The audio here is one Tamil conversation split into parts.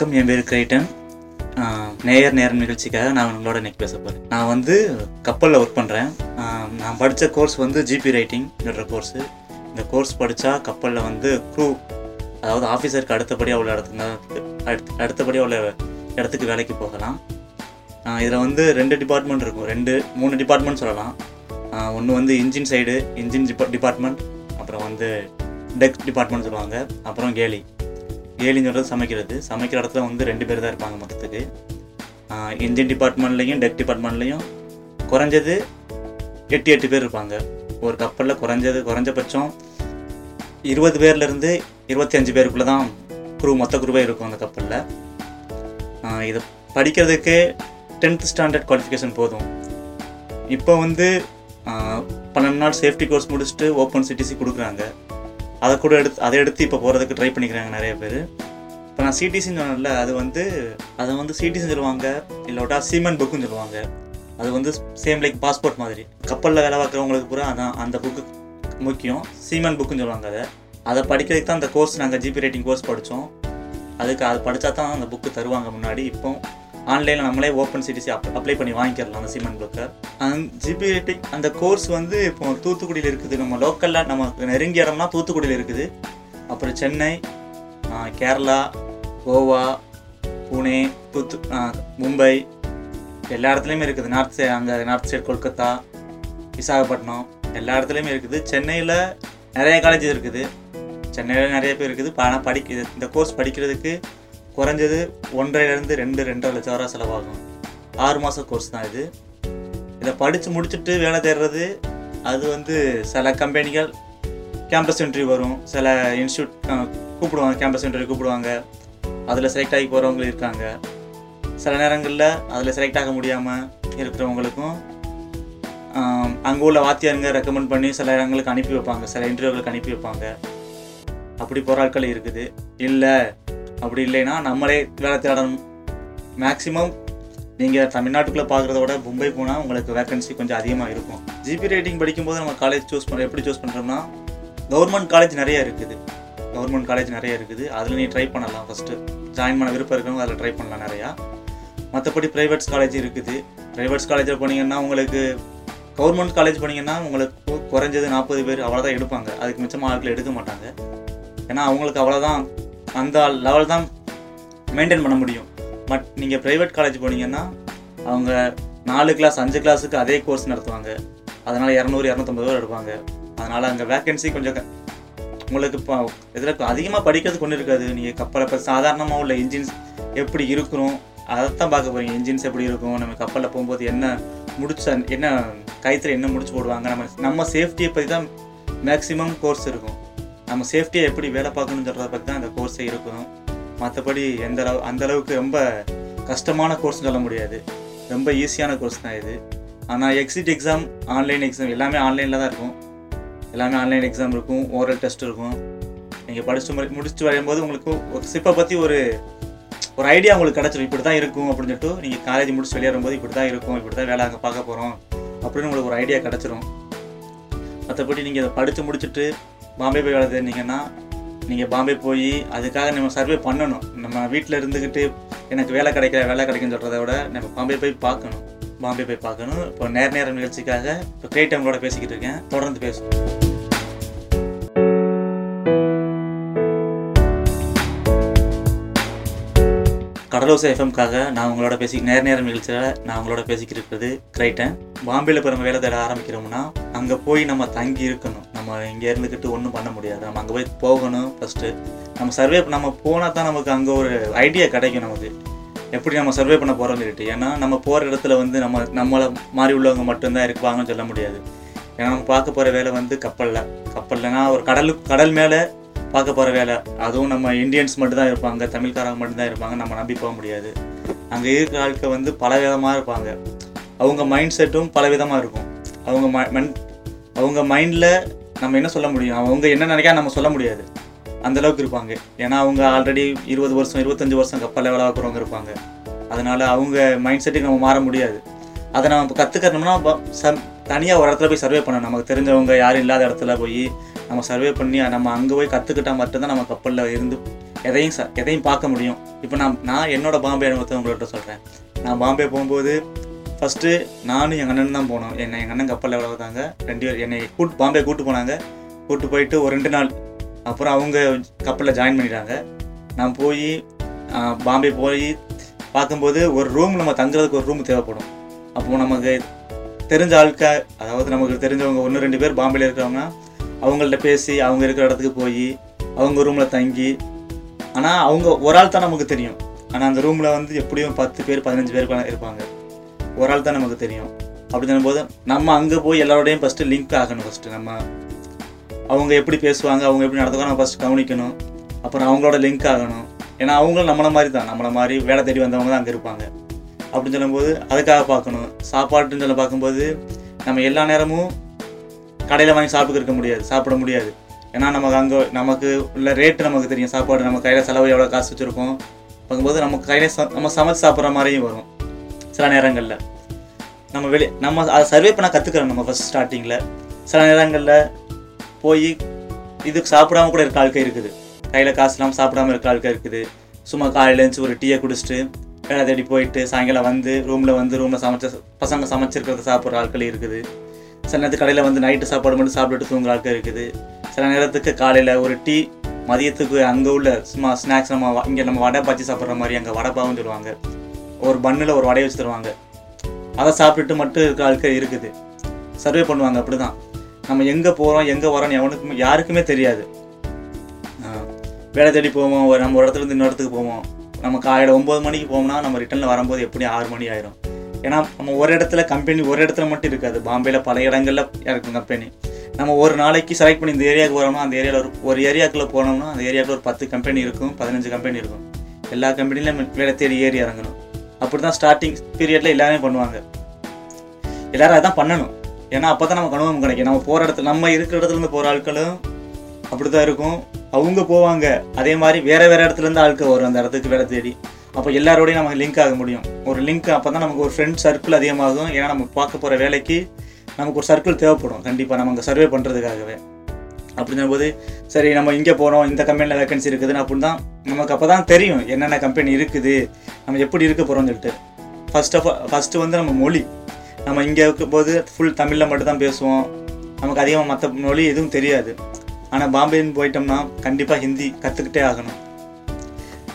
வணக்கம் என் பேர் கிரைட்டன் நேயர் நேரம் நிகழ்ச்சிக்காக நான் உங்களோட இன்னைக்கு பேச போகிறேன் நான் வந்து கப்பலில் ஒர்க் பண்ணுறேன் நான் படித்த கோர்ஸ் வந்து ஜிபி ரைட்டிங்ன்ற கோர்ஸு இந்த கோர்ஸ் படித்தா கப்பலில் வந்து க்ரூ அதாவது ஆஃபீஸருக்கு அடுத்தபடியாக உள்ள இடத்துல அடுத்து அடுத்தபடியாக உள்ள இடத்துக்கு வேலைக்கு போகலாம். இதில் வந்து ரெண்டு டிபார்ட்மெண்ட் இருக்கும். ரெண்டு மூணு டிபார்ட்மெண்ட் சொல்லலாம். ஒன்று வந்து இன்ஜின் சைடு இன்ஜின் டிபார்ட்மெண்ட் அப்புறம் வந்து டெக் டிபார்ட்மெண்ட் சொல்லுவாங்க. அப்புறம் கேலி. கேலின்னு சமைக்கிறது. சமைக்கிற இடத்துல வந்து ரெண்டு பேர் தான் இருப்பாங்க மொத்தத்துக்கு. இன்ஜின் டிபார்ட்மெண்ட்லேயும் டெக் டிபார்ட்மெண்ட்லேயும் குறைஞ்சது எட்டு எட்டு பேர் இருப்பாங்க. ஒரு கப்பலில் குறைஞ்சது குறைஞ்சபட்சம் இருபது பேர்லேருந்து இருபத்தி அஞ்சு பேருக்குள்ளே தான் குரூ மொத்த குரூவே இருக்கும் அந்த கப்பலில் இதை படிக்கிறதுக்கு டென்த் ஸ்டாண்டர்ட் குவாலிஃபிகேஷன் போதும். இப்போ வந்து பன்னெண்டு நாள் சேஃப்டி கோர்ஸ் முடிச்சுட்டு ஓப்பன் சிட்டிசி கொடுக்குறாங்க. அதை கூட எடுத்து அதை எடுத்து இப்போ போகிறதுக்கு ட்ரை பண்ணிக்கிறாங்க நிறைய பேர். இப்போ நான் சிடிசின்னு சொன்னேன்ல அது வந்து அதை வந்து சிடிசின்னு சொல்லுவாங்க இல்லோட்டா சீமெண்ட் புக்குன்னு சொல்லுவாங்க. அது வந்து சேம் லைக் பாஸ்போர்ட் மாதிரி. கப்பலில் வேலை பார்க்குறவங்களுக்கு பூரா அதான் அந்த புக்கு முக்கியம். சீமெண்ட் புக்குன்னு சொல்லுவாங்க அதை. அதை படிக்கிறதுக்கு தான் அந்த கோர்ஸ் நாங்கள் ஜிபி ரேட்டிங் கோர்ஸ் படித்தோம் அதுக்கு அது படித்தா தான் அந்த புக்கு தருவாங்க முன்னாடி. இப்போ ஆன்லைனில் நம்மளே ஓப்பன் சிடிசி அப் அப்ளை பண்ணி வாங்கிக்கிறலாம் அந்த சிமெண்ட் புக்கை அந்த ஜிபி ரேட்டிங் அந்த கோர்ஸ் வந்து இப்போ தூத்துக்குடியில் இருக்குது. நம்ம லோக்கலில் நம்ம நெருங்கிய இடம்னா தூத்துக்குடியில் இருக்குது. அப்புறம் சென்னை கேரளா கோவா புனே தூத்து மும்பை எல்லா இடத்துலையுமே இருக்குது. நார்த் சைட் அங்கே நார்த் சைடு கொல்கத்தா விசாகப்பட்டினம் எல்லா இடத்துலையுமே இருக்குது. சென்னையில் நிறைய காலேஜ் இருக்குது. சென்னையில் நிறைய பேர் இருக்குது. ஆனால் படிக்க இந்த கோர்ஸ் படிக்கிறதுக்கு குறைஞ்சது ஒன்றரைலேருந்து ரெண்டு ரெண்டரை லட்சம் ரூபா செலவாகும். ஆறு மாத கோர்ஸ் தான் இது. இதை படித்து முடிச்சுட்டு வேலை தேடுறது அது வந்து சில கம்பெனிகள் கேம்பஸ் இன்டர்வியூ வரும். சில இன்ஸ்டியூட் கூப்பிடுவாங்க கேம்பஸ் இன்டர்வியூ கூப்பிடுவாங்க. அதில் செலக்ட் ஆகி போகிறவங்களும் இருக்காங்க. சில நேரங்களில் அதில் செலக்ட் ஆக முடியாமல் இருக்கிறவங்களுக்கும் அங்கே உள்ள வாத்தியாருங்க ரெக்கமெண்ட் பண்ணி சில இடங்களுக்கு அனுப்பி வைப்பாங்க. சில இன்டர்வியூகளுக்கு அனுப்பி வைப்பாங்க. அப்படி போகிற ஆட்கள் இருக்குது. இல்லை அப்படி இல்லைன்னா நம்மளே வேலை தேடணும். மேக்ஸிமம் நீங்கள் தமிழ்நாட்டுக்குள்ளே பார்க்குறத விட மும்பை போனால் உங்களுக்கு வேக்கன்சி கொஞ்சம் அதிகமாக இருக்கும். ஜிபி ரேட்டிங் படிக்கும்போது நம்ம காலேஜ் சூஸ் பண்ண எப்படி சூஸ் பண்ணுறோம்னா கவர்மெண்ட் காலேஜ் நிறைய இருக்குது. கவர்மெண்ட் காலேஜ் நிறைய இருக்குது. அதில் நீ ட்ரை பண்ணலாம் ஃபஸ்ட்டு ஜாயின் பண்ண விருப்பம் இருக்கவங்க அதில் ட்ரை பண்ணலாம் நிறையா. மற்றபடி ப்ரைவேட்ஸ் காலேஜ் இருக்குது. ப்ரைவேட்ஸ் காலேஜில் போனீங்கன்னா உங்களுக்கு கவர்மெண்ட் காலேஜ் போனீங்கன்னா உங்களுக்கு குறைஞ்சது நாற்பது பேர் அவ்வளோதான் எடுப்பாங்க. அதுக்கு மிச்சமாக ஆட்கள் எடுக்க மாட்டாங்க. ஏன்னா அவங்களுக்கு அவ்வளோதான் அந்த லெவல் தான் மெயின்டைன் பண்ண முடியும். பட் நீங்கள் ப்ரைவேட் காலேஜ் போனீங்கன்னா அவங்க நாலு கிளாஸ் அஞ்சு கிளாஸுக்கு அதே கோர்ஸ் நடத்துவாங்க. அதனால் இரநூறு இரநூத்தம்பது ரூபா எடுப்பாங்க. அதனால் அங்கே வேக்கன்சி கொஞ்சம் உங்களுக்கு இப்போ இதில் அதிகமாக படிக்கிறது கொண்டு இருக்காது. நீங்கள் கப்பலை இப்போ சாதாரணமாக உள்ள இன்ஜின்ஸ் எப்படி இருக்கிறோம் அதைத்தான் பார்க்க போகிறீங்க இன்ஜின்ஸ் எப்படி இருக்கும் நம்ம கப்பலில் போகும்போது என்ன முடிச்ச என்ன கைத்தில் என்ன முடிச்சு போடுவாங்க நம்ம நம்ம சேஃப்டியை பற்றி தான் மேக்ஸிமம் கோர்ஸ் இருக்கும். நம்ம சேஃப்டியை எப்படி வேலை பார்க்கணும்னு பற்றி தான் அந்த கோர்ஸே இருக்கும் மற்றபடி எந்த அளவு அந்த அளவுக்கு ரொம்ப கஷ்டமான கோர்ஸ்னு சொல்ல முடியாது. ரொம்ப ஈஸியான கோர்ஸ் தான் இது. ஆனால் எக்ஸிட் எக்ஸாம் ஆன்லைன் எக்ஸாம் எல்லாமே ஆன்லைனில் தான் இருக்கும். எல்லாமே ஆன்லைன் எக்ஸாம் இருக்கும் ஓரல் டெஸ்ட் இருக்கும். நீங்கள் படிச்சு முறை முடிச்சுட்டு வரையும்போது உங்களுக்கு ஒரு சிப்பை பற்றி ஒரு ஒரு ஐடியா உங்களுக்கு கிடச்சிரும். இப்படி தான் இருக்கும் அப்படின்னு சொல்லிட்டு நீங்கள் காலேஜ் முடிச்சு வெளியேறும்போது இப்படி தான் இருக்கும் இப்படி தான் வேலை அங்கே பார்க்க போகிறோம் அப்படின்னு உங்களுக்கு ஒரு ஐடியா கிடச்சிரும். மற்றபடி நீங்கள் அதை படித்து முடிச்சுட்டு பாம்பே போய் வேலை தெரிஞ்சிங்கன்னா நீங்கள் பாம்பே போய் அதுக்காக நம்ம சர்வே பண்ணணும். நம்ம வீட்டில் இருந்துக்கிட்டு எனக்கு வேலை கிடைக்கல வேலை கிடைக்குன்னு சொல்கிறத விட நம்ம பாம்பே போய் பார்க்கணும். பாம்பே போய் பார்க்கணும். இப்போ நேர நேரம் நிகழ்ச்சிக்காக இப்போ கிரேட் பேசிக்கிட்டு இருக்கேன். தொடர்ந்து பேசுவோம். கடலோசை எஃப்எம்காக நான் உங்களோட பேசி நேர நேரம் நிகழ்ச்சியில் நான் உங்களோட பேசிக்கிட்டு இருக்கிறது கிரைட்டன் பாம்பேல இப்போ நம்ம வேலை தேட ஆரம்பிக்கிறோம்னா அங்கே போய் நம்ம தங்கி இருக்கணும். நம்ம இங்கே இருந்துக்கிட்டு ஒன்றும் பண்ண முடியாது. நம்ம அங்கே போய் போகணும் ஃபஸ்ட்டு நம்ம சர்வே நம்ம போனால் தான் நமக்கு அங்கே ஒரு ஐடியா கிடைக்கும் நமக்கு. எப்படி நம்ம சர்வே பண்ண போகிறோம்னு சொல்லிட்டு. ஏன்னா நம்ம போகிற இடத்துல வந்து நம்ம நம்மளை மாறி உள்ளவங்க மட்டும்தான் இருப்பாங்கன்னு சொல்ல முடியாது. ஏன்னா நம்ம பார்க்க போகிற வேலை வந்து கப்பலில். கப்பல்லனா ஒரு கடலு கடல் மேலே பார்க்க போகிற வேலை. அதுவும் நம்ம இந்தியன்ஸ் மட்டும்தான் இருப்பாங்க. தமிழ்காரங்க மட்டும்தான் இருப்பாங்க. நம்ம நம்பி போக முடியாது. அங்கே இருக்கிற ஆட்கள் வந்து பல விதமாக இருப்பாங்க. அவங்க மைண்ட் செட்டும் பல விதமாக இருக்கும். அவங்க ம- மன் அவங்க மைண்டில் நம்ம என்ன சொல்ல முடியும்? அவங்க என்ன நினைக்கா நம்ம சொல்ல முடியாது. அந்தளவுக்கு இருப்பாங்க. ஏன்னா அவங்க ஆல்ரெடி இருபது வருஷம் இருபத்தஞ்சி வருஷம் கப்பலில் வேலை பார்க்குறவங்க இருப்பாங்க. அதனால் அவங்க மைண்ட் செட்டுக்கு நம்ம மாற முடியாது. அதை நம்ம கற்றுக்கணும்னா சம் தனியாக ஒரு இடத்துல போய் சர்வே பண்ணணும். நமக்கு தெரிஞ்சவங்க யாரும் இல்லாத இடத்துல போய் நம்ம சர்வே பண்ணி நம்ம அங்கே போய் கற்றுக்கிட்டா மட்டும்தான் நம்ம கப்பலில் இருந்து எதையும் ச எதையும் பார்க்க முடியும். இப்போ நான் நான் என்னோட பாம்பே அனுபவத்தை உங்கள்கிட்ட சொல்கிறேன் நான் பாம்பே போகும்போது ஃபஸ்ட்டு நானும் எங்கள் அண்ணன் தான் போனோம். என்னை எங்கள் அண்ணன் கப்பலில் எவ்வளோ வந்தாங்க. ரெண்டு பேர் என்னை கூட்டு பாம்பே கூட்டு போனாங்க. கூட்டு போயிட்டு ஒரு ரெண்டு நாள். அப்புறம் அவங்க கப்பலில் ஜாயின் பண்ணிட்டாங்க. நான் போய் பாம்பே போய் பார்க்கும்போது ஒரு ரூம் நம்ம தங்குறதுக்கு ஒரு ரூம் தேவைப்படும். அப்போ நமக்கு தெரிஞ்ச ஆட்க அதாவது நமக்கு தெரிஞ்சவங்க ஒன்று ரெண்டு பேர் பாம்பேல இருக்கிறவங்க அவங்கள்ட்ட பேசி அவங்க இருக்கிற இடத்துக்கு போய் அவங்க ரூமில் தங்கி ஆனால் அவங்க ஒரு ஆள் தான் நமக்கு தெரியும். ஆனால் அந்த ரூமில் வந்து எப்படியும் பத்து பேர் பதினஞ்சு பேர் இருப்பாங்க. ஒரு ஆள் தான் நமக்கு தெரியும். அப்படி சொல்லும்போது நம்ம அங்கே போய் எல்லாரோடையும் ஃபஸ்ட்டு லிங்க் ஆகணும் ஃபஸ்ட்டு நம்ம அவங்க எப்படி பேசுவாங்க அவங்க எப்படி நடத்துவாங்க நம்ம ஃபஸ்ட்டு கவனிக்கணும். அப்புறம் அவங்களோட லிங்க் ஆகணும். ஏன்னா அவங்களும் நம்மளை மாதிரி தான் நம்மளை மாதிரி வேலை தேடி வந்தவங்க தான் அங்கே இருப்பாங்க. அப்படின்னு சொல்லும்போது அதுக்காக பார்க்கணும். சாப்பாட்டுன்னு சொல்ல பார்க்கும்போது நம்ம எல்லா நேரமும் கடையில் வாங்கி சாப்பிட்டு இருக்க முடியாது. சாப்பிட முடியாது. ஏன்னா நமக்கு அங்கே நமக்கு உள்ள ரேட்டு நமக்கு தெரியும். சாப்பாடு நம்ம கையில் செலவு எவ்வளோ காசு வச்சுருக்கோம். பார்க்கும்போது நம்ம கையில் ச நம்ம சமைச்சு சாப்பிட்ற மாதிரியும் வரும். சில நேரங்களில். நம்ம வெளி நம்ம அதை சர்வே பண்ண கற்றுக்கிறோம் நம்ம ஃபஸ்ட் ஸ்டார்டிங்கில் சில நேரங்களில் போய் இதுக்கு சாப்பிடாம கூட இருக்க ஆட்கள் இருக்குது. கையில் காசு இல்லாமல் சாப்பிடாம இருக்க ஆட்கள் இருக்குது. சும்மா காலையில் எழுந்துச்சு ஒரு டீயை குடிச்சிட்டு வேலை தேடி போயிட்டு சாயங்காலம் வந்து ரூமில் வந்து ரூமில் சமைச்ச பசங்க சமைச்சிருக்கிறத சாப்பிட்ற ஆட்கள் இருக்குது. சில நேரத்துக்கு கடையில் வந்து நைட்டு சாப்பாடு மட்டும் சாப்பிட்டுட்டு தூங்குற ஆட்கள் இருக்குது. சில நேரத்துக்கு காலையில் ஒரு டீ மதியத்துக்கு அங்கே உள்ள சும்மா ஸ்நாக்ஸ் நம்ம இங்கே நம்ம வடை பச்சி சாப்பிட்ற மாதிரி அங்கே வடை பாவம் சொல்லுவாங்க. ஒரு பன்னில் ஒரு வடையை வச்சு தருவாங்க. அதை சாப்பிட்டுட்டு மட்டும் இருக்க ஆட்கள் இருக்குது. சர்வே பண்ணுவாங்க அப்படிதான். நம்ம எங்கே போகிறோம் எங்கே வரோம்னு எவனுக்குமே யாருக்குமே தெரியாது. வேலை தேடி போவோம் ஒரு நம்ம ஒரு இடத்துல இருந்து இன்னொரு இடத்துக்கு போவோம். நம்ம காலையில் ஒம்பது மணிக்கு போகணும்னா நம்ம ரிட்டனில் வரும்போது எப்படி ஆறு மணி ஆயிரும். ஏன்னா நம்ம ஒரு இடத்துல கம்பெனி ஒரு இடத்துல மட்டும் இருக்காது. பாம்பேயில் பல இடங்களில் இருக்கும் கம்பெனி நம்ம ஒரு நாளைக்கு செலக்ட் பண்ணி இந்த ஏரியாவுக்கு வரோம்னா அந்த ஏரியாவில் ஒரு ஒரு ஏரியாக்குள்ளே போனோம்னா அந்த ஏரியாவில் ஒரு பத்து கம்பெனி இருக்கும் பதினஞ்சு கம்பெனி இருக்கும். எல்லா கம்பெனிலையும் வேலை தேடி ஏறி இறங்கணும். அப்படி தான் ஸ்டார்டிங் பீரியடில் எல்லாமே பண்ணுவாங்க. எல்லாரும் அதான் பண்ணணும். ஏன்னா அப்போ தான் நமக்கு அனுபவம் கிடைக்கும். நம்ம போகிற இடத்துல நம்ம இருக்கிற இடத்துல இருந்து போகிற ஆட்களும் அப்படி தான் இருக்கும். அவங்க போவாங்க. அதே மாதிரி வேற வேற இடத்துல இருந்து ஆட்கள் வரும். அந்த இடத்துக்கு வேலை தேடி. அப்போ எல்லாரோடையும் நமக்கு லிங்க் ஆக முடியும். ஒரு லிங்க் அப்போ தான் நமக்கு ஒரு ஃப்ரெண்ட் சர்க்கிள் அதிகமாகும். ஏன்னா நம்ம பார்க்க போகிற வேலைக்கு நமக்கு ஒரு சர்க்கிள் தேவைப்படும். கண்டிப்பாக நம்ம அங்கே சர்வே பண்ணுறதுக்காகவே அப்படிங்கும்போது போது சரி நம்ம இங்கே போகிறோம் இந்த கம்பெனியில் வேகன்சி இருக்குதுன்னு அப்படின்னு தான் நமக்கு அப்போ தான் தெரியும். என்னென்ன கம்பெனி இருக்குது? நம்ம எப்படி இருக்க போகிறோம்னு சொல்லிட்டு. ஃபர்ஸ்ட் ஆஃப் ஃபஸ்ட்டு வந்து நம்ம மொழி. நம்ம இங்கே இருக்கும்போது ஃபுல் தமிழில் மட்டும்தான் பேசுவோம். நமக்கு அதிகமாக மற்ற மொழி எதுவும் தெரியாது. ஆனால் பாம்பேன்னு போயிட்டோம்னா கண்டிப்பாக ஹிந்தி கற்றுக்கிட்டே ஆகணும்.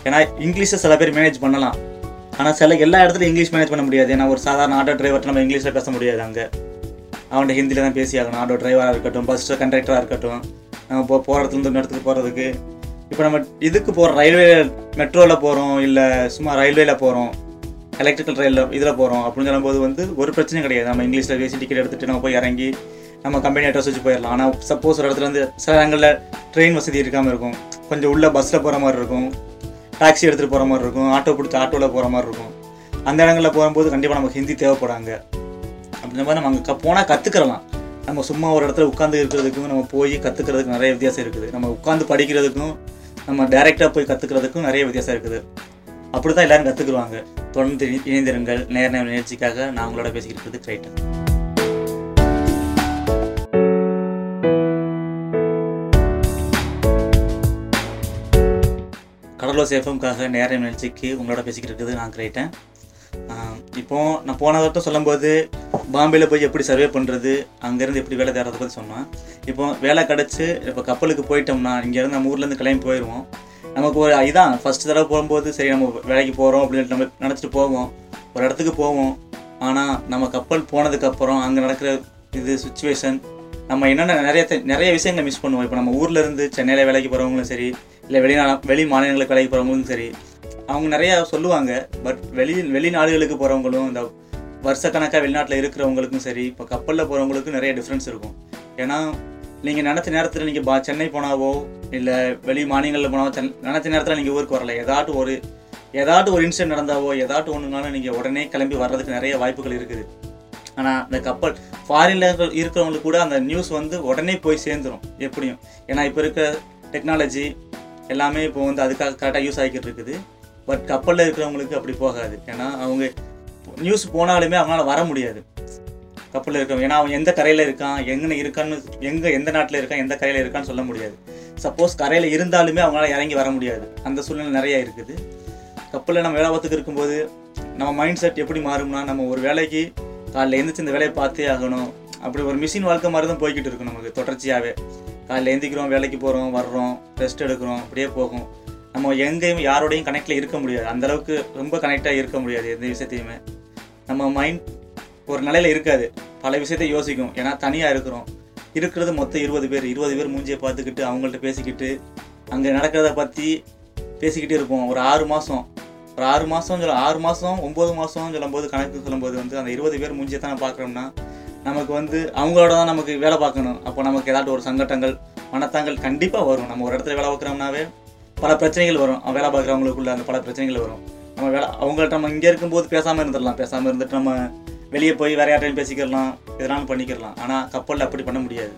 ஏன்னா இங்கிலீஷை சில பேர் மேனேஜ் பண்ணலாம். ஆனால் சில எல்லா இடத்துலையும் இங்கிலீஷ் மேனேஜ் பண்ண முடியாது. ஏன்னா ஒரு சாதாரண ஆட்டோ டிரைவர்கிட்ட நம்ம இங்கிலீஷில் பேச முடியாது அங்கே. அவன்கிட்ட ஹிந்தியில் தான் பேசி ஆகணும். ஆட்டோ டிரைவராக இருக்கட்டும் பஸ் கண்டக்டராக இருக்கட்டும். நம்ம போ போகிற இன்னொரு இடத்துக்கு போகிறதுக்கு இப்போ நம்ம இதுக்கு போகிற ரயில்வே மெட்ரோவில் போகிறோம் இல்லை சும்மா ரயில்வேல போகிறோம் எலக்ட்ரிக்கல் ரயிலில் இதில் போகிறோம் அப்படின்னு சொல்லும்போது வந்து ஒரு பிரச்சனையும் கிடையாது. நம்ம இங்கிலீஷில் பேசி டிக்கெட் எடுத்துகிட்டு நம்ம போய் இறங்கி நம்ம கம்பெனி அட்ரஸ் வச்சு போயிடலாம். ஆனால் சப்போஸ் ஒரு இடத்துல வந்து சில இடங்களில் ட்ரெயின் வசதி இருக்காமல் இருக்கும். கொஞ்சம் உள்ள பஸ்ஸில் போகிற மாதிரி இருக்கும். டாக்ஸி எடுத்துகிட்டு போகிற மாதிரி இருக்கும். ஆட்டோ பிடிச்சி ஆட்டோவில் போகிற மாதிரி இருக்கும். அந்த இடங்களில் போகும்போது கண்டிப்பாக நமக்கு ஹிந்தி தேவைப்படாங்க. அப்படின்ற மாதிரி நம்ம அங்கே போனால் கற்றுக்கலாம் நம்ம சும்மா ஒரு இடத்துல உட்காந்து இருக்கிறதுக்கும் நம்ம போய் கற்றுக்கிறதுக்கு நிறைய வித்தியாசம் இருக்குது. நம்ம உட்காந்து படிக்கிறதுக்கும் நம்ம டைரெக்டாக போய் கற்றுக்கிறதுக்கும் நிறைய வித்தியாசம் இருக்குது. அப்படி தான் எல்லாரும் கற்றுக்குருவாங்க தொடர்ந்து இணைந்திருங்கள். நேர நேர நிகழ்ச்சிக்காக நான் உங்களோட பேசிக்கிட்டு இருக்கிறது கிரைட்டன் கடலூர் சேஃபம்காக நேர நிகழ்ச்சிக்கு உங்களோட பேசிக்கிட்டு இருக்குது நான் கிரைட்டேன் இப்போது நான் போன வட்டம் சொல்லும்போது பாம்பேயில் போய் எப்படி சர்வே பண்ணுறது அங்கேருந்து எப்படி வேலை தேடுறத பற்றி சொன்னேன். இப்போ வேலை கிடச்சி இப்போ கப்பலுக்கு போயிட்டோம்னா இங்கேருந்து நம்ம ஊர்லேருந்து கிளம்பி போயிடுவோம் நமக்கு ஒரு இதான் ஃபஸ்ட் தடவை போகும்போது சரி நம்ம வேலைக்கு போகிறோம் அப்படின்னு நம்ம நினச்சிட்டு போவோம். ஒரு இடத்துக்கு போவோம். ஆனால் நம்ம கப்பல் போனதுக்கப்புறம் அங்கே நடக்கிற இது சுச்சுவேஷன் நம்ம என்னென்ன நிறைய நிறைய விஷயங்களை மிஸ் பண்ணுவோம். இப்போ நம்ம ஊரில் இருந்து சென்னையில் வேலைக்கு போகிறவங்களும் சரி இல்லை வெளிநா வெளி மாநிலங்களுக்கு வேலைக்கு போகிறவங்களும் சரி அவங்க நிறையா சொல்லுவாங்க. பட் வெளி வெளிநாடுகளுக்கு போகிறவங்களும் இந்த வருஷக்கணக்காக வெளிநாட்டில் இருக்கிறவங்களுக்கும் சரி இப்போ கப்பலில் போகிறவங்களுக்கும் நிறைய டிஃப்ரென்ஸ் இருக்கும். ஏன்னா நீங்கள் நினச்ச நேரத்தில் நீங்கள் பா சென்னை போனாவோ இல்லை வெளி மாநிலங்களில் போனாவோ சென் நினச்ச நேரத்தில் நீங்கள் ஊருக்கு வரல. ஏதாட்டும் ஒரு ஏதாட்டும் ஒரு இன்சிடென்ட் நடந்தாவோ ஏதாட்டும் ஒன்றுனாலும் நீங்கள் உடனே கிளம்பி வர்றதுக்கு நிறைய வாய்ப்புகள் இருக்குது. ஆனால் இந்த கப்பல் ஃபாரின்ல இருக்கிறவங்களுக்கு கூட அந்த நியூஸ் வந்து உடனே போய் சேர்ந்துரும் எப்படியும். ஏன்னா இப்போ இருக்க டெக்னாலஜி எல்லாமே இப்போ வந்து அதுக்காக கரெக்டாக யூஸ் ஆகிக்கிட்டு இருக்குது. பட் கப்பலில் இருக்கிறவங்களுக்கு அப்படி போகாது. ஏன்னா அவங்க நியூஸ் போனாலுமே அவங்களால வர முடியாது. கப்பலில் இருக்கவங்க ஏன்னா அவன் எந்த கரையில் இருக்கான் எங்கே இருக்கான்னு எங்கே எந்த நாட்டில் இருக்கான் எந்த கரையில் இருக்கான்னு சொல்ல முடியாது. சப்போஸ் கரையில் இருந்தாலுமே அவங்களால இறங்கி வர முடியாது. அந்த சூழ்நிலை நிறையா இருக்குது. கப்பலில் நம்ம வேலை பார்த்துக்கு இருக்கும்போது நம்ம மைண்ட் செட் எப்படி மாறும்னா நம்ம ஒரு வேலைக்கு காலைல எழுந்திரிச்சு இந்த வேலையை பார்த்தே ஆகணும். அப்படி ஒரு மிஷின் வாழ்க்கை மாதிரி தான் போய்கிட்டு இருக்கும் நமக்கு தொடர்ச்சியாகவே காலையில் எழுந்திக்கிறோம் வேலைக்கு போகிறோம் வர்றோம் ரெஸ்ட் எடுக்கிறோம் அப்படியே போகும். நம்ம எங்கேயும் யாரோடையும் கனெக்டில் இருக்க முடியாது. அந்தளவுக்கு ரொம்ப கனெக்டாக இருக்க முடியாது எந்த விஷயத்தையுமே. நம்ம மைண்ட் ஒரு நிலையில் இருக்காது. பல விஷயத்தை யோசிக்கும். ஏன்னா தனியாக இருக்கிறோம். இருக்கிறது மொத்தம் இருபது பேர். இருபது பேர் மூஞ்சியை பார்த்துக்கிட்டு அவங்கள்ட்ட பேசிக்கிட்டு அங்கே நடக்கிறத பற்றி பேசிக்கிட்டே இருப்போம். ஒரு ஆறு மாதம் ஒரு ஆறு மாதம் சொல்ல ஆறு மாதம் ஒம்பது மாதம் சொல்லும்போது கணக்கு சொல்லும்போது வந்து அந்த இருபது பேர் மூஞ்சியை தான் பார்க்குறோம்னா நமக்கு வந்து அவங்களோட தான் நமக்கு வேலை பார்க்கணும். அப்போ நமக்கு ஏதாட்டும் ஒரு சங்கட்டங்கள் மனத்தாங்கள் கண்டிப்பாக வரும். நம்ம ஒரு இடத்துல வேலை பார்க்குறோம்னாவே பல பிரச்சனைகள் வரும். வேலை பார்க்குறவங்களுக்குள்ள அந்த பல பிரச்சனைகள் வரும். நம்ம வேலை அவங்கள்ட்ட நம்ம இங்கே இருக்கும்போது பேசாமல் இருந்துடலாம். பேசாமல் இருந்துட்டு நம்ம வெளியே போய் வேற யார்ட்டையும் பேசிக்கிறலாம் எதனாலும் பண்ணிக்கிறலாம் ஆனால் கப்பலில் அப்படி பண்ண முடியாது.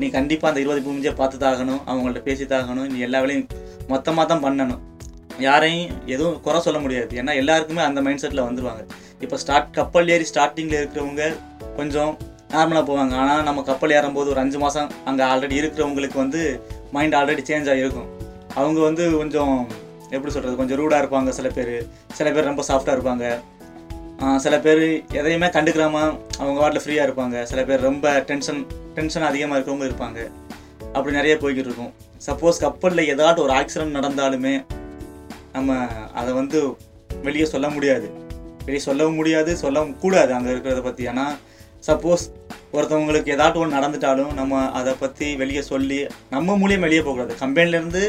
நீ கண்டிப்பாக அந்த இருபது பூமிஞ்சை பார்த்து தாகணும் அவங்கள்ட்ட பேசி தாகணும் நீ எல்லா வேலையும் மொத்தமாக தான் பண்ணணும். யாரையும் எதுவும் குறை சொல்ல முடியாது. ஏன்னா எல்லாருக்குமே அந்த மைண்ட் செட்டில் வந்துடுவாங்க இப்போ ஸ்டார்ட் கப்பல் ஏறி ஸ்டார்டிங்கில் இருக்கிறவங்க கொஞ்சம் நார்மலாக போவாங்க. ஆனால் நம்ம கப்பல் ஏறும்போது ஒரு அஞ்சு மாதம் அங்கே ஆல்ரெடி இருக்கிறவங்களுக்கு வந்து மைண்ட் ஆல்ரெடி சேஞ்ச் ஆகிருக்கும். அவங்க வந்து கொஞ்சம் எப்படி சொல்கிறது கொஞ்சம் ரூடாக இருப்பாங்க சில பேர். சில பேர் ரொம்ப சாஃப்டாக இருப்பாங்க. சில பேர் எதையுமே கண்டுக்கிறாம அவங்க வாட்டில் ஃப்ரீயாக இருப்பாங்க. சில பேர் ரொம்ப டென்ஷன் டென்ஷன் அதிகமாக இருக்கிறவங்க இருப்பாங்க. அப்படி நிறைய போய்கிட்டு இருக்கும். சப்போஸ் கப்பலில் ஏதாட்டும் ஒரு ஆக்சிடென்ட் நடந்தாலுமே நம்ம அதை வந்து வெளியே சொல்ல முடியாது. வெளியே சொல்லவும் முடியாது சொல்லவும் கூடாது அங்கே இருக்கிறத பற்றி ஏன்னா சப்போஸ் ஒருத்தவங்களுக்கு ஏதாட்டும் ஒன்று நடந்துட்டாலும் நம்ம அதை பற்றி வெளியே சொல்லி நம்ம மூலியம் வெளியே போகக்கூடாது. கம்பெனிலேருந்து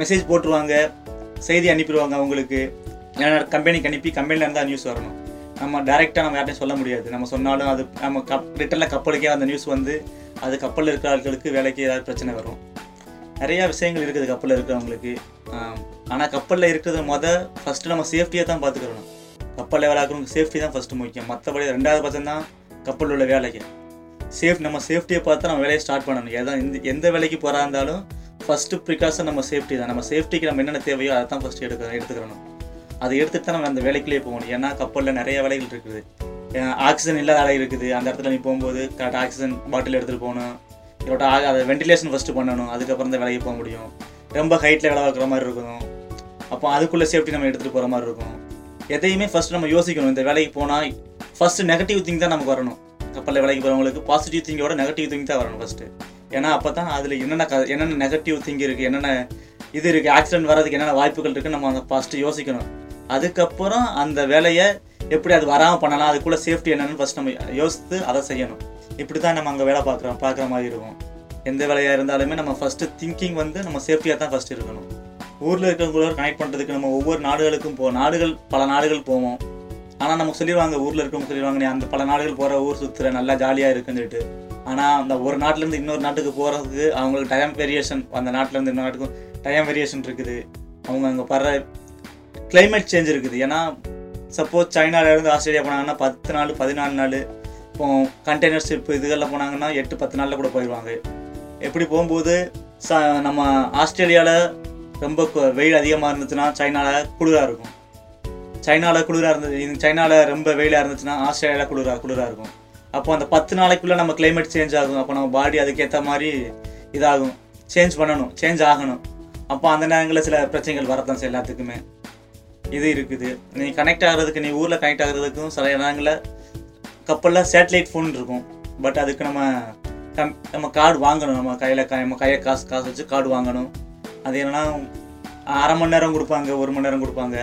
மெசேஜ் போட்டுருவாங்க செய்தி அனுப்பிடுவாங்க அவங்களுக்கு. ஏன்னா கம்பெனிக்கு அனுப்பி கம்பெனிலேருந்து நியூஸ் வரணும். நம்ம டேரெக்டாக நம்ம யார்ட்டையும் சொல்ல முடியாது. நம்ம சொன்னாலும் அது நம்ம கப் ரிட்டனில் கப்பலுக்கே அந்த நியூஸ் வந்து அது கப்பலில் இருக்கிற ஆட்களுக்கு வேலைக்கு ஏதாவது பிரச்சனை வரும். நிறையா விஷயங்கள் இருக்குது கப்பலில் இருக்கிறவங்களுக்கு. ஆனால் கப்பலில் இருக்கிறது மொதல் ஃபஸ்ட்டு நம்ம சேஃப்டியாக தான் பார்த்துக்கணும். கப்பலில் வேலை ஆகிறவங்க சேஃப்டி தான் ஃபஸ்ட்டு முக்கியம். மற்றபடி ரெண்டாவது பட்சம் தான் கப்பலில் உள்ள வேலைக்கு. சேஃப் நம்ம சேஃப்டியை பார்த்து நம்ம வேலையை ஸ்டார்ட் பண்ணணும். எதா எந்த எந்த வேலைக்கு போகிறா இருந்தாலும் ஃபஸ்ட்டு ப்ரிகாஷன் நம்ம சேஃப்டி தான். நம்ம சேஃப்டிக்கு நம்ம என்னென்ன தேவையோ அதை தான் ஃபஸ்ட்டு எடுக்க எடுத்துக்கிறணும் அதை எடுத்துட்டு தான் நம்ம அந்த வேலைக்குள்ளேயே போகணும் ஏன்னா கப்பலில் நிறைய வேலைகள் இருக்குது. ஆக்சிஜன் இல்லாத வேலை இருக்குது. அந்த இடத்துல நீ போகும்போது கரெக்டாக ஆக்சிஜன் பாட்டில் எடுத்துகிட்டு போகணும். இதோட ஆக அதை வென்டிலேஷன் ஃபஸ்ட்டு பண்ணணும். அதுக்கப்புறம் தான் வேலைக்கு போக முடியும். ரொம்ப ஹைட்டில் வேலை பார்க்குற மாதிரி இருக்கணும் அப்போ அதுக்குள்ளே சேஃப்டி நம்ம எடுத்துகிட்டு போகிற மாதிரி இருக்கும். எதையுமே ஃபஸ்ட்டு நம்ம யோசிக்கணும். இந்த வேலைக்கு போனால் ஃபஸ்ட்டு நெகட்டிவ் திங் தான் நமக்கு வரணும். கப்பலில் வேலைக்கு போகிறவங்களுக்கு பாசிட்டிவ் திங்கோட நெகட்டிவ் திங் தான் வரணும் ஃபஸ்ட்டு ஏன்னா அப்போ தான் அதில் என்னென்ன க என்னென்ன நெகட்டிவ் திங்க் இருக்குது என்னென்ன இது இருக்குது ஆக்சிடென்ட் வர்றதுக்கு என்னென்ன வாய்ப்புகள் இருக்குன்னு நம்ம அதை ஃபஸ்ட்டு யோசிக்கணும். அதுக்கப்புறம் அந்த வேலையை எப்படி அது வராமல் பண்ணலாம் அதுக்குள்ளே சேஃப்டி என்னென்னு ஃபஸ்ட் நம்ம யோசித்து அதை செய்யணும். இப்படி தான் நம்ம அங்கே வேலை பார்க்குறோம் பார்க்குற மாதிரி இருக்கும். எந்த வேலையாக இருந்தாலுமே நம்ம ஃபஸ்ட்டு திங்கிங் வந்து நம்ம சேஃப்டியாக தான் ஃபஸ்ட் இருக்கணும். ஊரில் இருக்கிறவங்களோட கனெக்ட் பண்ணுறதுக்கு நம்ம ஒவ்வொரு நாடுகளுக்கும் போ நாடுகள் பல நாடுகள் போவோம். ஆனால் நமக்கு சொல்லிடுவாங்க ஊரில் இருக்கவங்க சொல்லிடுவாங்க நீ அந்த பல நாடுகள் போகிற ஊர் சுற்றுற நல்லா ஜாலியாக இருக்குன்னு சொல்லிட்டு. ஆனால் அந்த ஒரு நாட்டிலேருந்து இன்னொரு நாட்டுக்கு போகிறதுக்கு அவங்களுக்கு டைம் வேரியேஷன் அந்த நாட்டிலேருந்து இன்னொரு நாட்டுக்கும் டைம் வேரியேஷன் இருக்குது. அவங்க அங்கே படுற கிளைமேட் சேஞ்ச் இருக்குது. ஏன்னா சப்போஸ் சைனாவிலேருந்து ஆஸ்திரேலியா போனாங்கன்னா பத்து நாள் பதினாலு நாள் இப்போ கண்டெய்னர் ஷிப் இதுகளில் போனாங்கன்னா எட்டு பத்து நாளில் கூட போயிடுவாங்க எப்படி போகும்போது ச நம்ம ஆஸ்திரேலியாவில் ரொம்ப வெயில் அதிகமாக இருந்துச்சுன்னா சைனாவில் குளிராக இருக்கும். சைனாவில் குளிராக இருந்தது சைனாவில் ரொம்ப வெயிலாக இருந்துச்சுன்னா ஆஸ்திரேலியாவில் குளிராக குளிராக இருக்கும். அப்போ அந்த பத்து நாளைக்குள்ளே நம்ம கிளைமேட் சேஞ்ச் ஆகும். அப்போ நம்ம பாடி அதுக்கேற்ற மாதிரி இதாகும். சேஞ்ச் பண்ணணும் சேஞ்ச் ஆகணும். அப்போ அந்த நேரங்களில் சில பிரச்சனைகள் வரத்தான் செய்யும் எல்லாத்துக்குமே. இது இருக்குது. நீ கனெக்ட் ஆகிறதுக்கு நீ ஊரில் கனெக்ட் ஆகிறதுக்கும் சில நேரங்களில் கப்பலில் சேட்டலைட் ஃபோன் இருக்கும். பட் அதுக்கு நம்ம கம் நம்ம கார்டு வாங்கணும். நம்ம கையில் க நம்ம கையை காசு காசு வச்சு கார்டு வாங்கணும். அது என்னன்னா அரை மணி நேரம் கொடுப்பாங்க ஒரு மணி நேரம் கொடுப்பாங்க.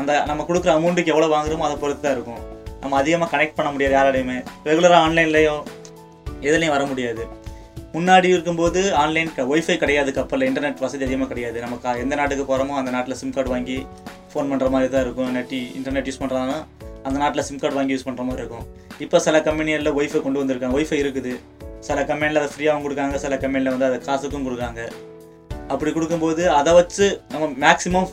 அந்த நம்ம கொடுக்குற அமௌண்ட்டுக்கு எவ்வளோ வாங்குறோமோ அதை பொறுத்து தான் இருக்கும். நம்ம அதிகமாக கனெக்ட் பண்ண முடியாது யாராலையுமே. ரெகுலராக ஆன்லைன்லேயோ எதுலேயும் வர முடியாது. முன்னாடி இருக்கும்போது ஆன்லைன் ஒய்ஃபை கிடையாது கப்பலில் இன்டர்நெட் வசதி அதிகமாக கிடையாது. நம்ம எந்த நாட்டுக்கு போகிறோமோ அந்த நாட்டில் சிம் கார்டு வாங்கி ஃபோன் பண்ணுற மாதிரி தான் இருக்கும். நெட்டி இன்டர்நெட் யூஸ் பண்ணுறாங்கன்னா அந்த நாட்டில் சிம் கார்டு வாங்கி யூஸ் பண்ணுற மாதிரி இருக்கும். இப்போ சில கம்பெனிகளில் ஒய்ஃபை கொண்டு வந்திருக்காங்க. ஒய்ஃபை இருக்குது. சில கம்பெனியில் அதை ஃப்ரீயாகவும் கொடுக்காங்க. சில கம்பெனியில் வந்து அதை காசுக்கும் கொடுக்காங்க. அப்படி கொடுக்கும்போது அதை வச்சு நம்ம மேக்ஸிமம்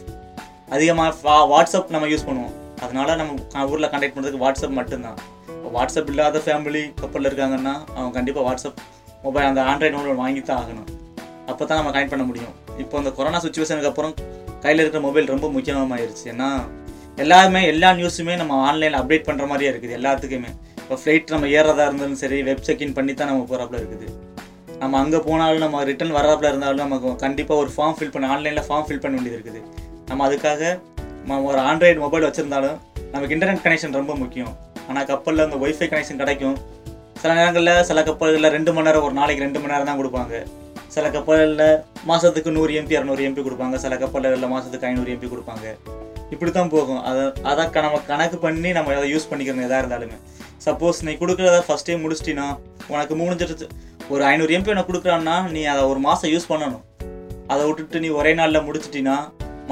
அதிகமாக வாட்ஸ்அப் நம்ம யூஸ் பண்ணுவோம். அதனால நம்ம ஊரில் கான்டாக்ட் பண்ணுறதுக்கு வாட்ஸ்அப் மட்டும்தான். இப்போ வாட்ஸ்அப் இல்லாத ஃபேமிலி கப்பலில் இருக்காங்கன்னா அவங்க கண்டிப்பாக வாட்ஸ்அப் மொபைல் அந்த ஆண்ட்ராய்டு மொபைல் வாங்கி தான் ஆகணும். அப்போ தான் நம்ம கனெக்ட் பண்ண முடியும். இப்போ இந்த கொரோனா சுச்சுவேஷனுக்கு அப்புறம் கையில் இருக்கிற மொபைல் ரொம்ப முக்கியமாகிடுச்சு ஏன்னா எல்லாருமே எல்லா நியூஸுமே நம்ம ஆன்லைனில் அப்டேட் பண்ணுற மாதிரியே இருக்குது எல்லாத்துக்குமே. இப்போ ஃப்ளைட் நம்ம ஏறதா இருந்தாலும் சரி வெப் செக்இன் பண்ணி தான் நம்ம போகிறாப்புல இருக்குது. நம்ம அங்கே போனாலும் நம்ம ரிட்டர்ன் வராப்புல இருந்தாலும் நமக்கு கண்டிப்பாக ஒரு ஃபார்ம் ஃபில் பண்ண ஆன்லைனில் ஃபார்ம் ஃபில் பண்ண வேண்டியது இருக்குது. நம்ம அதுக்காக நம்ம ஒரு ஆண்ட்ராய்டு மொபைல் வச்சுருந்தாலும் நமக்கு இன்டர்நெட் கனெக்ஷன் ரொம்ப முக்கியம். ஆனால் கப்பலில் அந்த ஒய்ஃபை கனெக்ஷன் கிடைக்கும். சில நேரங்களில் சில கப்பல்களில் ரெண்டு மணி நேரம் ஒரு நாளைக்கு ரெண்டு மணி நேரம் தான் கொடுப்பாங்க. சில கப்பலில் மாதத்துக்கு நூறு எம்பி இரநூறு எம்பி கொடுப்பாங்க. சில கப்பலில் மாதத்துக்கு ஐநூறு எம்பி கொடுப்பாங்க. இப்படி தான் போகும். அதை அதை நம்ம கணக்கு பண்ணி நம்ம அதை யூஸ் பண்ணிக்கிறோம் எதாக இருந்தாலுமே. சப்போஸ் நீ கொடுக்குறத ஃபஸ்ட்டே முடிச்சிட்டினா உனக்கு முடிஞ்சிருச்சு ஒரு ஐநூறு எம்பி உனக்கு கொடுக்குறான்னா நீ அதை ஒரு மாதம் யூஸ் பண்ணணும். அதை விட்டுட்டு நீ ஒரே நாளில் முடிச்சிட்டினா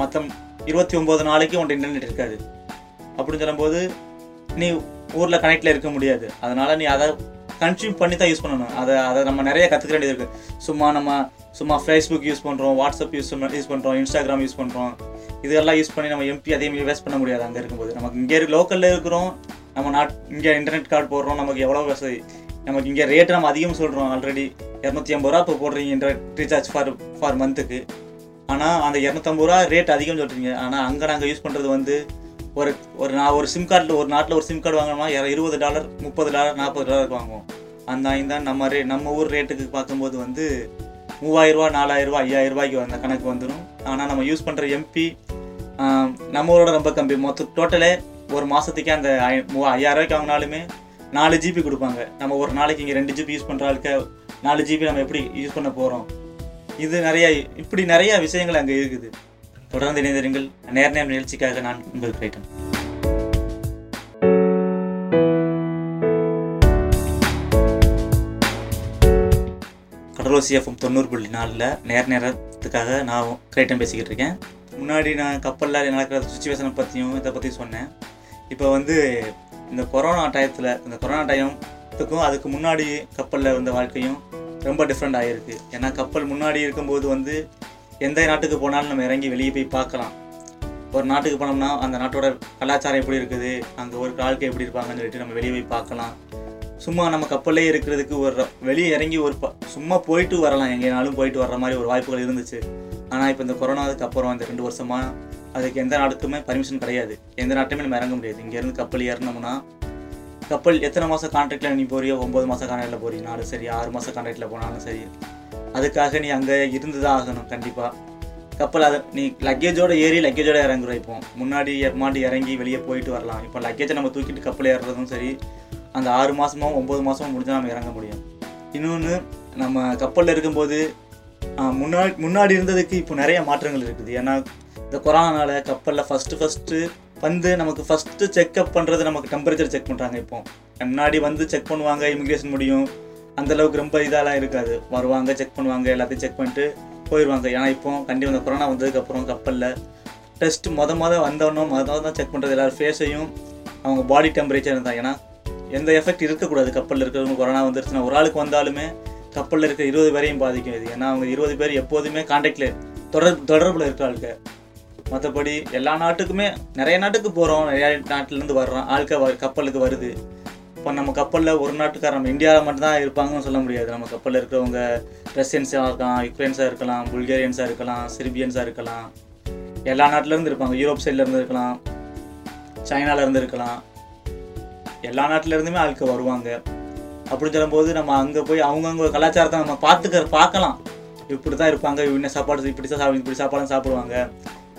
மற்ற இருபத்தி ஒம்பது நாளைக்கு உன்ட்ட இன்டர்நெட் இருக்காது. அப்படின்னு சொல்லும்போது நீ ஊரில் கனெக்டில் இருக்க முடியாது. அதனால் நீ அதை கன்சியூம் பண்ணி தான் யூஸ் பண்ணணும். அதை அதை நம்ம நிறைய கற்றுக்க வேண்டியது இருக்குது சும்மா நம்ம சும்மா ஃபேஸ்புக் யூஸ் பண்ணுறோம் வாட்ஸ்அப் யூஸ் யூஸ் பண்ணுறோம் இன்ஸ்டாகிராம் யூஸ் பண்ணுறோம் இதெல்லாம் யூஸ் பண்ணி நம்ம எம்பி அதையும் வேஸ்ட் பண்ண முடியாது அங்கே இருக்கும்போது. நமக்கு இங்கே லோக்கலில் இருக்கிறோம் நம்ம நாட் இங்கே இன்டர்நெட் கார்டு போடுறோம் நமக்கு எவ்வளோ வசதி? நமக்கு இங்கே ரேட் நம்ம அதிகம் சொல்கிறோம் ஆல்ரெடி இரநூத்தி ஐம்பது ரூபா இப்போ போடுறீங்க இன்டர்நெட் ரீசார்ஜ் ஃபார் ஃபார் மந்த்துக்கு ஆனால் அந்த இரநூத்தம்பது ரூபா ரேட் அதிகம் சொல்கிறீங்க ஆனால் அங்கே நாங்கள் யூஸ் பண்ணுறது வந்து ஒரு ஒரு நான் ஒரு சிம் கார்டில் ஒரு நாட்டில் ஒரு சிம் கார்டு வாங்கினோம்னா இருபது டாலர் முப்பது டாலர் நாற்பது டாலருக்கு வாங்குவோம். அந்த ஐந்து தான் நம்ம ரே நம்ம ஊர் ரேட்டுக்கு பார்க்கும்போது வந்து மூவாயிரரூவா நாலாயிரரூவா ஐயாயிரரூபாய்க்கு அந்த கணக்கு வந்துடும் ஆனால் நம்ம யூஸ் பண்ணுற எம்பி நம்ம ஊரோட ரொம்ப கம்மி. மொத்த டோட்டலே ஒரு மாதத்துக்கே அந்த ஐ மூ ஐயாயிரரூவாய்க்கு வாங்கினாலுமே நாலு ஜிபி கொடுப்பாங்க. நம்ம ஒரு நாளைக்கு இங்கே ரெண்டு ஜிபி யூஸ் பண்ணுற ஆளுக்கு நாலு ஜிபி நம்ம எப்படி யூஸ் பண்ண போகிறோம் இது நிறையா இப்படி நிறையா விஷயங்கள் அங்கே இருக்குது. தொடர்ந்து இணைந்திருங்கள். நேர் நேரம் நிகழ்ச்சிக்காக நான் உங்கள் கிரேட்டன் கடலோசி எஃப்எம் தொண்ணூறு புள்ளி நாலில் நேர் நேரத்துக்காக நான் கிரேட்டன் பேசிக்கிட்டு இருக்கேன் முன்னாடி நான் கப்பலில் நடக்கிற சுச்சுவேஷனை பற்றியும் இதை பற்றி சொன்னேன். இப்போ வந்து இந்த கொரோனா டயத்தில் இந்த கொரோனா டயத்துக்கும் அதுக்கு முன்னாடி கப்பலில் இருந்த வாழ்க்கையும் ரொம்ப டிஃப்ரெண்ட் ஆகிருக்கு ஏன்னா கப்பல் முன்னாடி இருக்கும்போது வந்து எந்த நாட்டுக்கு போனாலும் நம்ம இறங்கி வெளியே போய் பார்க்கலாம். ஒரு நாட்டுக்கு போனோம்னா அந்த நாட்டோட கலாச்சாரம் எப்படி இருக்குது? அங்கே ஒரு வாழ்க்கை எப்படி இருப்பாங்கன்னு சொல்லிட்டு நம்ம வெளியே போய் பார்க்கலாம். சும்மா நம்ம கப்பல்லே இருக்கிறதுக்கு ஒரு வெளியே இறங்கி ஒரு சும்மா போயிட்டு வரலாம். எங்கேனாலும் போயிட்டு வர்ற மாதிரி ஒரு வாய்ப்புகள் இருந்துச்சு. ஆனால் இப்போ இந்த கொரோனாவுக்கு அப்புறம் இந்த ரெண்டு வருஷமாக அதுக்கு எந்த நாட்டுக்குமே பர்மிஷன் கிடையாது. எந்த நாட்டுமே நம்ம இறங்க முடியாது. இங்கேருந்து கப்பல் ஏறினோம்னா கப்பல் எத்தனை மாதம் கான்ட்ராக்டில் நீ போறியோ? ஒம்பது மாதம் கான்ட்ராக்டில் போறீங்கனாலும் சரி ஆறு மாதம் கான்ட்ராக்டில் போனாலும் சரி. அதுக்காக நீ அங்கே இருந்து தான் ஆகணும் கண்டிப்பாக கப்பல் அதை நீ லக்கேஜோட ஏறி லக்கேஜோட இறங்குற இப்போ. முன்னாடி மாட்டி இறங்கி வெளியே போயிட்டு வரலாம். இப்போ லக்கேஜை நம்ம தூக்கிட்டு கப்பல் ஏறுறதும் சரி அந்த ஆறு மாதமும் ஒம்பது மாதமோ முடிஞ்சால் நம்ம இறங்க முடியும். இன்னொன்று நம்ம கப்பலில் இருக்கும்போது முன்னாடி முன்னாடி இருந்ததுக்கு இப்போ நிறைய மாற்றங்கள் இருக்குது. ஏன்னா இந்த கொரோனானால கப்பலில் ஃபஸ்ட்டு ஃபஸ்ட்டு வந்து நமக்கு ஃபஸ்ட்டு செக்அப் பண்ணுறது நமக்கு டெம்பரேச்சர் செக் பண்ணுறாங்க இப்போ. முன்னாடி வந்து செக் பண்ணுவாங்க இமிக்ரேஷன் முடியும். அந்தளவுக்கு ரொம்ப இதெல்லாம் இருக்காது. வருவாங்க செக் பண்ணுவாங்க எல்லாத்தையும் செக் பண்ணிட்டு போயிடுவாங்க ஏன்னா இப்போ கண்டிப்பாக இந்த கொரோனா வந்ததுக்கப்புறம் கப்பலில் டெஸ்ட் மொத மொதல் வந்தவொன்னே மொதல் தான் செக் பண்ணுறது எல்லாரும் ஃபேஸையும் அவங்க பாடி டெம்பரேச்சர் இருந்தாங்க ஏன்னா எந்த எஃபெக்ட் இருக்கக்கூடாது. கப்பலில் இருக்கிறவங்க கொரோனா வந்துருச்சுன்னா ஒரு ஆளுக்கு வந்தாலுமே கப்பலில் இருக்க இருபது பேரையும் பாதிக்கும் இது. ஏன்னா அவங்க இருபது பேர் எப்போதுமே கான்டாக்டில் தொடர் தொடர்பில் இருக்க ஆளுக்கு மற்றபடி எல்லா நாட்டுக்குமே நிறைய நாட்டுக்கு போகிறோம் நிறைய நாட்டிலேருந்து வர்றோம். ஆளுக்க வ கப்பலுக்கு வருது. இப்போ நம்ம கப்பலில் ஒரு நாட்டுக்காரன் நம்ம இந்தியாவில் மட்டும்தான் இருப்பாங்கன்னு சொல்ல முடியாது. நம்ம கப்பலில் இருக்கிறவங்க ரஷ்யன்ஸாக இருக்கலாம் யுக்ரைன்ஸாக இருக்கலாம் புல்கேரியன்ஸாக இருக்கலாம் சிரிபியன்ஸாக இருக்கலாம். எல்லா நாட்டிலேருந்து இருப்பாங்க. யூரோப் சைட்லேருந்து இருக்கலாம் சைனால இருந்து இருக்கலாம். எல்லா நாட்டிலேருந்துமே ஆளுக்கு ஆட்கள் வருவாங்க. அப்படின்னு சொல்லும்போது நம்ம அங்கே போய் அவங்கவுங்க கலாச்சாரத்தை நம்ம பார்த்துக்க பார்க்கலாம். இப்படி தான் இருப்பாங்க. இன்னும் சாப்பாடு இப்படி தான் சாப்பிடு இப்படி சாப்பாடு சாப்பிடுவாங்க.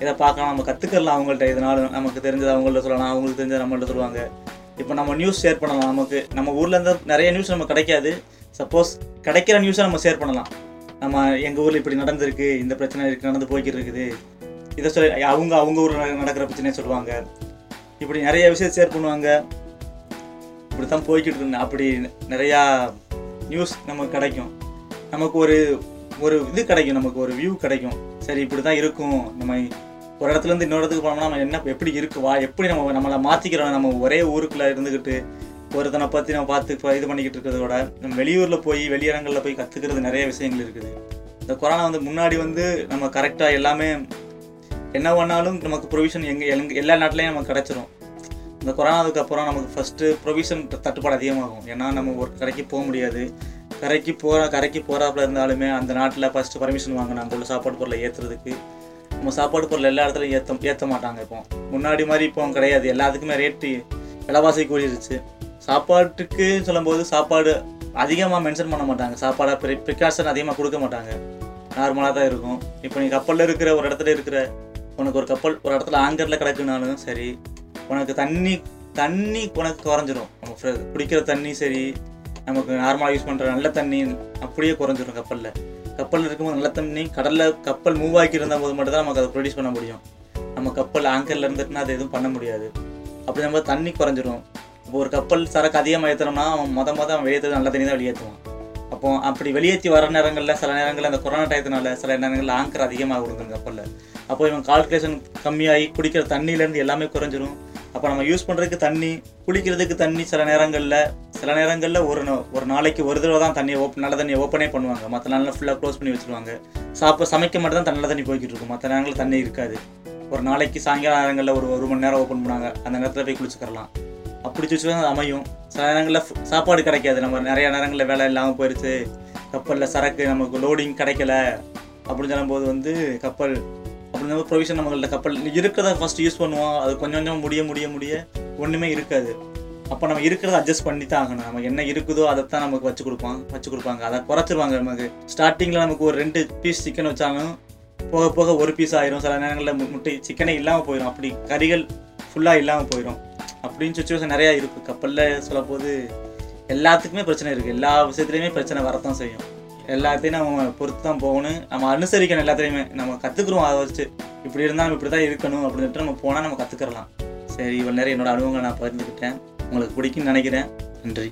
இதை பார்க்கலாம். நம்ம கற்றுக்கலாம் அவங்கள்ட்ட. இதனால நமக்கு தெரிஞ்சது அவங்கள்ட்ட சொல்லலாம். அவங்களுக்கு தெரிஞ்சது நம்மள்ட்ட சொல்லுவாங்க. இப்போ நம்ம நியூஸ் ஷேர் பண்ணலாம். நமக்கு நம்ம ஊர்லேருந்து நிறைய நியூஸ் நமக்கு கிடைக்காது. சப்போஸ் கிடைக்கிற நியூஸை நம்ம ஷேர் பண்ணலாம். நம்ம எங்கள் ஊரில் இப்படி நடந்திருக்கு இந்த பிரச்சனை இருக்கு நடந்து போய்கிட்டு இருக்குது. இதை சொல்லி அவங்க அவங்க ஊரில் நடக்கிற பிரச்சனையை சொல்லுவாங்க. இப்படி நிறைய விஷயம் ஷேர் பண்ணுவாங்க. இப்படி தான் போய்கிட்டு இருந்தேன் அப்படி நிறையா நியூஸ் நமக்கு கிடைக்கும். நமக்கு ஒரு ஒரு இது கிடைக்கும். நமக்கு ஒரு வியூ கிடைக்கும். சரி இப்படி தான் இருக்கும். நம்ம ஒரு இடத்துல இருந்து இன்னொரு இடத்துக்கு போனோம்னா நம்ம என்ன எப்படி இருக்குவா? எப்படி நம்ம நம்மளை மாற்றிக்கிறோம் நம்ம ஒரே ஊருக்குள்ளே இருந்துக்கிட்டு ஒருத்தனை பற்றி நம்ம பார்த்து இது பண்ணிக்கிட்டு இருக்கிறத விட நம்ம வெளியூரில் போய் வெளியிடங்களில் போய் கற்றுக்கிறது நிறைய விஷயங்கள் இருக்குது. இந்த கொரோனா வந்து முன்னாடி வந்து நம்ம கரெக்டாக எல்லாமே என்ன பண்ணாலும் நமக்கு ப்ரொவிஷன் எங்கே எங்க எல்லா நாட்டிலையும் நமக்கு கிடச்சிரும். இந்த கொரோனாவுக்கு அப்புறம் நமக்கு ஃபஸ்ட்டு ப்ரொவிஷன் தட்டுப்பாடு அதிகமாகும். ஏன்னா நம்ம ஒரு கடைக்கு போக முடியாது. கரைக்கு போகிற கரைக்கு போகிறாப்புல இருந்தாலுமே அந்த நாட்டில் ஃபஸ்ட்டு பர்மிஷன் வாங்கணும் அங்கே உள்ள சாப்பாடு பொருளை ஏற்றுறதுக்கு நம்ம சாப்பாடு பொருள் எல்லா இடத்துலையும் ஏற்ற ஏற்ற மாட்டாங்க இப்போ. முன்னாடி மாதிரி இப்போ கிடையாது. எல்லாத்துக்குமே ரேட்டு விலைவாசி கூடிருச்சு. சாப்பாட்டுக்கு சொல்லும்போது சாப்பாடு அதிகமாக மென்ஷன் பண்ண மாட்டாங்க. சாப்பாடாக ப்ரி ப்ரிகாஷன் அதிகமாக கொடுக்க மாட்டாங்க. நார்மலாக தான் இருக்கும். இப்போ நீ கப்பலில் இருக்கிற ஒரு இடத்துல இருக்கிற உனக்கு ஒரு கப்பல் ஒரு இடத்துல ஆங்கரில் கிடக்குனாலும் சரி உனக்கு தண்ணி தண்ணி உனக்கு குறைஞ்சிரும். நம்ம குடிக்கிற தண்ணி சரி நமக்கு நார்மலாக யூஸ் பண்ணுற நல்ல தண்ணி அப்படியே குறைஞ்சிரும் கப்பலில். கப்பலில் இருக்கும்போது நல்ல தண்ணி கடலில் கப்பல் மூவ் ஆக்கி இருந்தால் போது மட்டும் தான் நமக்கு அதை ப்ரொடியூஸ் பண்ண முடியும். நம்ம கப்பல் ஆங்கரில் இருந்துட்டுனா அது எதுவும் பண்ண முடியாது. அப்படி நம்ம தண்ணி குறைஞ்சிரும். இப்போ ஒரு கப்பல் சரக்கு அதிகமாக ஏற்றுறோம்னா அவன் மொத மொதல் அவன் வெளியேற்றது நல்ல தண்ணி தான் வெளியேற்றுவான் அப்போ அப்படி வெளியேற்றி வர நேரங்களில் சில நேரங்களில் அந்த கொரோனா டயத்தினால சில நேரங்களில் ஆங்கர் அதிகமாக கொடுங்க கப்பலில். அப்போ இவன் கால்குலேஷன் கம்மியாகி குடிக்கிற தண்ணியிலேருந்து எல்லாமே குறைஞ்சிரும். அப்போ நம்ம யூஸ் பண்ணுறதுக்கு தண்ணி குளிக்கிறதுக்கு தண்ணி சில நேரங்களில் சில நேரங்களில் ஒரு ஒரு நாளைக்கு ஒரு தடவை தான் தண்ணியை ஓப்பன் நல்ல தண்ணியை ஓப்பனே பண்ணுவாங்க. மற்ற நாளில் ஃபுல்லாக க்ளோஸ் பண்ணி வச்சுருவாங்க. சாப்பிட சமைக்க மட்டும் தான் நல்ல தண்ணி போய்கிட்டு இருக்கும். மற்ற நேரங்களில் தண்ணி இருக்காது. ஒரு நாளைக்கு சாயங்கால நேரங்களில் ஒரு ஒரு மணி நேரம் ஓப்பன் பண்ணாங்க அந்த நேரத்தில் போய் குளிச்சுக்கிறலாம். அப்படி சுச்சுவேஷன் தான் அமையும். சில நேரங்களில் சாப்பாடு கிடைக்காது. நம்ம நிறைய நேரங்களில் வேலை இல்லாமல் போயிடுச்சு கப்பலில் சரக்கு நமக்கு லோடிங் கிடைக்கல. அப்படின்னு சொல்லும்போது வந்து கப்பல் அப்படின்னு ப்ரொவிஷன் நம்மள்ட்ட கப்பல். இருக்கிறத ஃபஸ்ட்டு யூஸ் பண்ணுவோம். அது கொஞ்சம் கொஞ்சம் முடிய முடிய முடிய ஒன்றுமே இருக்காது. அப்போ நம்ம இருக்கிறத அட்ஜஸ்ட் பண்ணி தான் ஆகணும். நமக்கு என்ன இருக்குதோ அதைத்தான் நமக்கு வச்சு கொடுப்பாங்க வச்சு கொடுப்பாங்க. அதை குறைச்சிருவாங்க நமக்கு. ஸ்டார்டிங்கில் நமக்கு ஒரு ரெண்டு பீஸ் சிக்கன் வச்சாலும் போக போக ஒரு பீஸ் ஆயிரும். சில நேரங்களில் மு- முட்டை சிக்கனே இல்லாமல் போயிடும் அப்படி கறிகள் ஃபுல்லாக இல்லாமல் போயிடும் அப்படின்னு சுச்சுவேஷன் நிறையா இருக்குது கப்பலில் சொல்லப்போது எல்லாத்துக்குமே பிரச்சனை இருக்குது எல்லா விஷயத்துலையுமே பிரச்சனை வரத்தான் செய்யும். எல்லாத்தையும் நம்ம பொறுத்து தான் போகணும். நம்ம அனுசரிக்கணும் எல்லாத்தையுமே. நம்ம கற்றுக்குறோம் அதை வச்சு இப்படி இருந்தால் இப்படி தான் இருக்கணும் அப்படின்னு சொல்லிட்டு நம்ம போனால் நம்ம கற்றுக்கலாம் சரி இவ்வளோ நேரம் என்னோட அனுபவங்களை நான் பகிர்ந்துக்கிட்டேன் உங்களுக்கு பிடிக்கும்னு நினைக்கிறேன். நன்றி.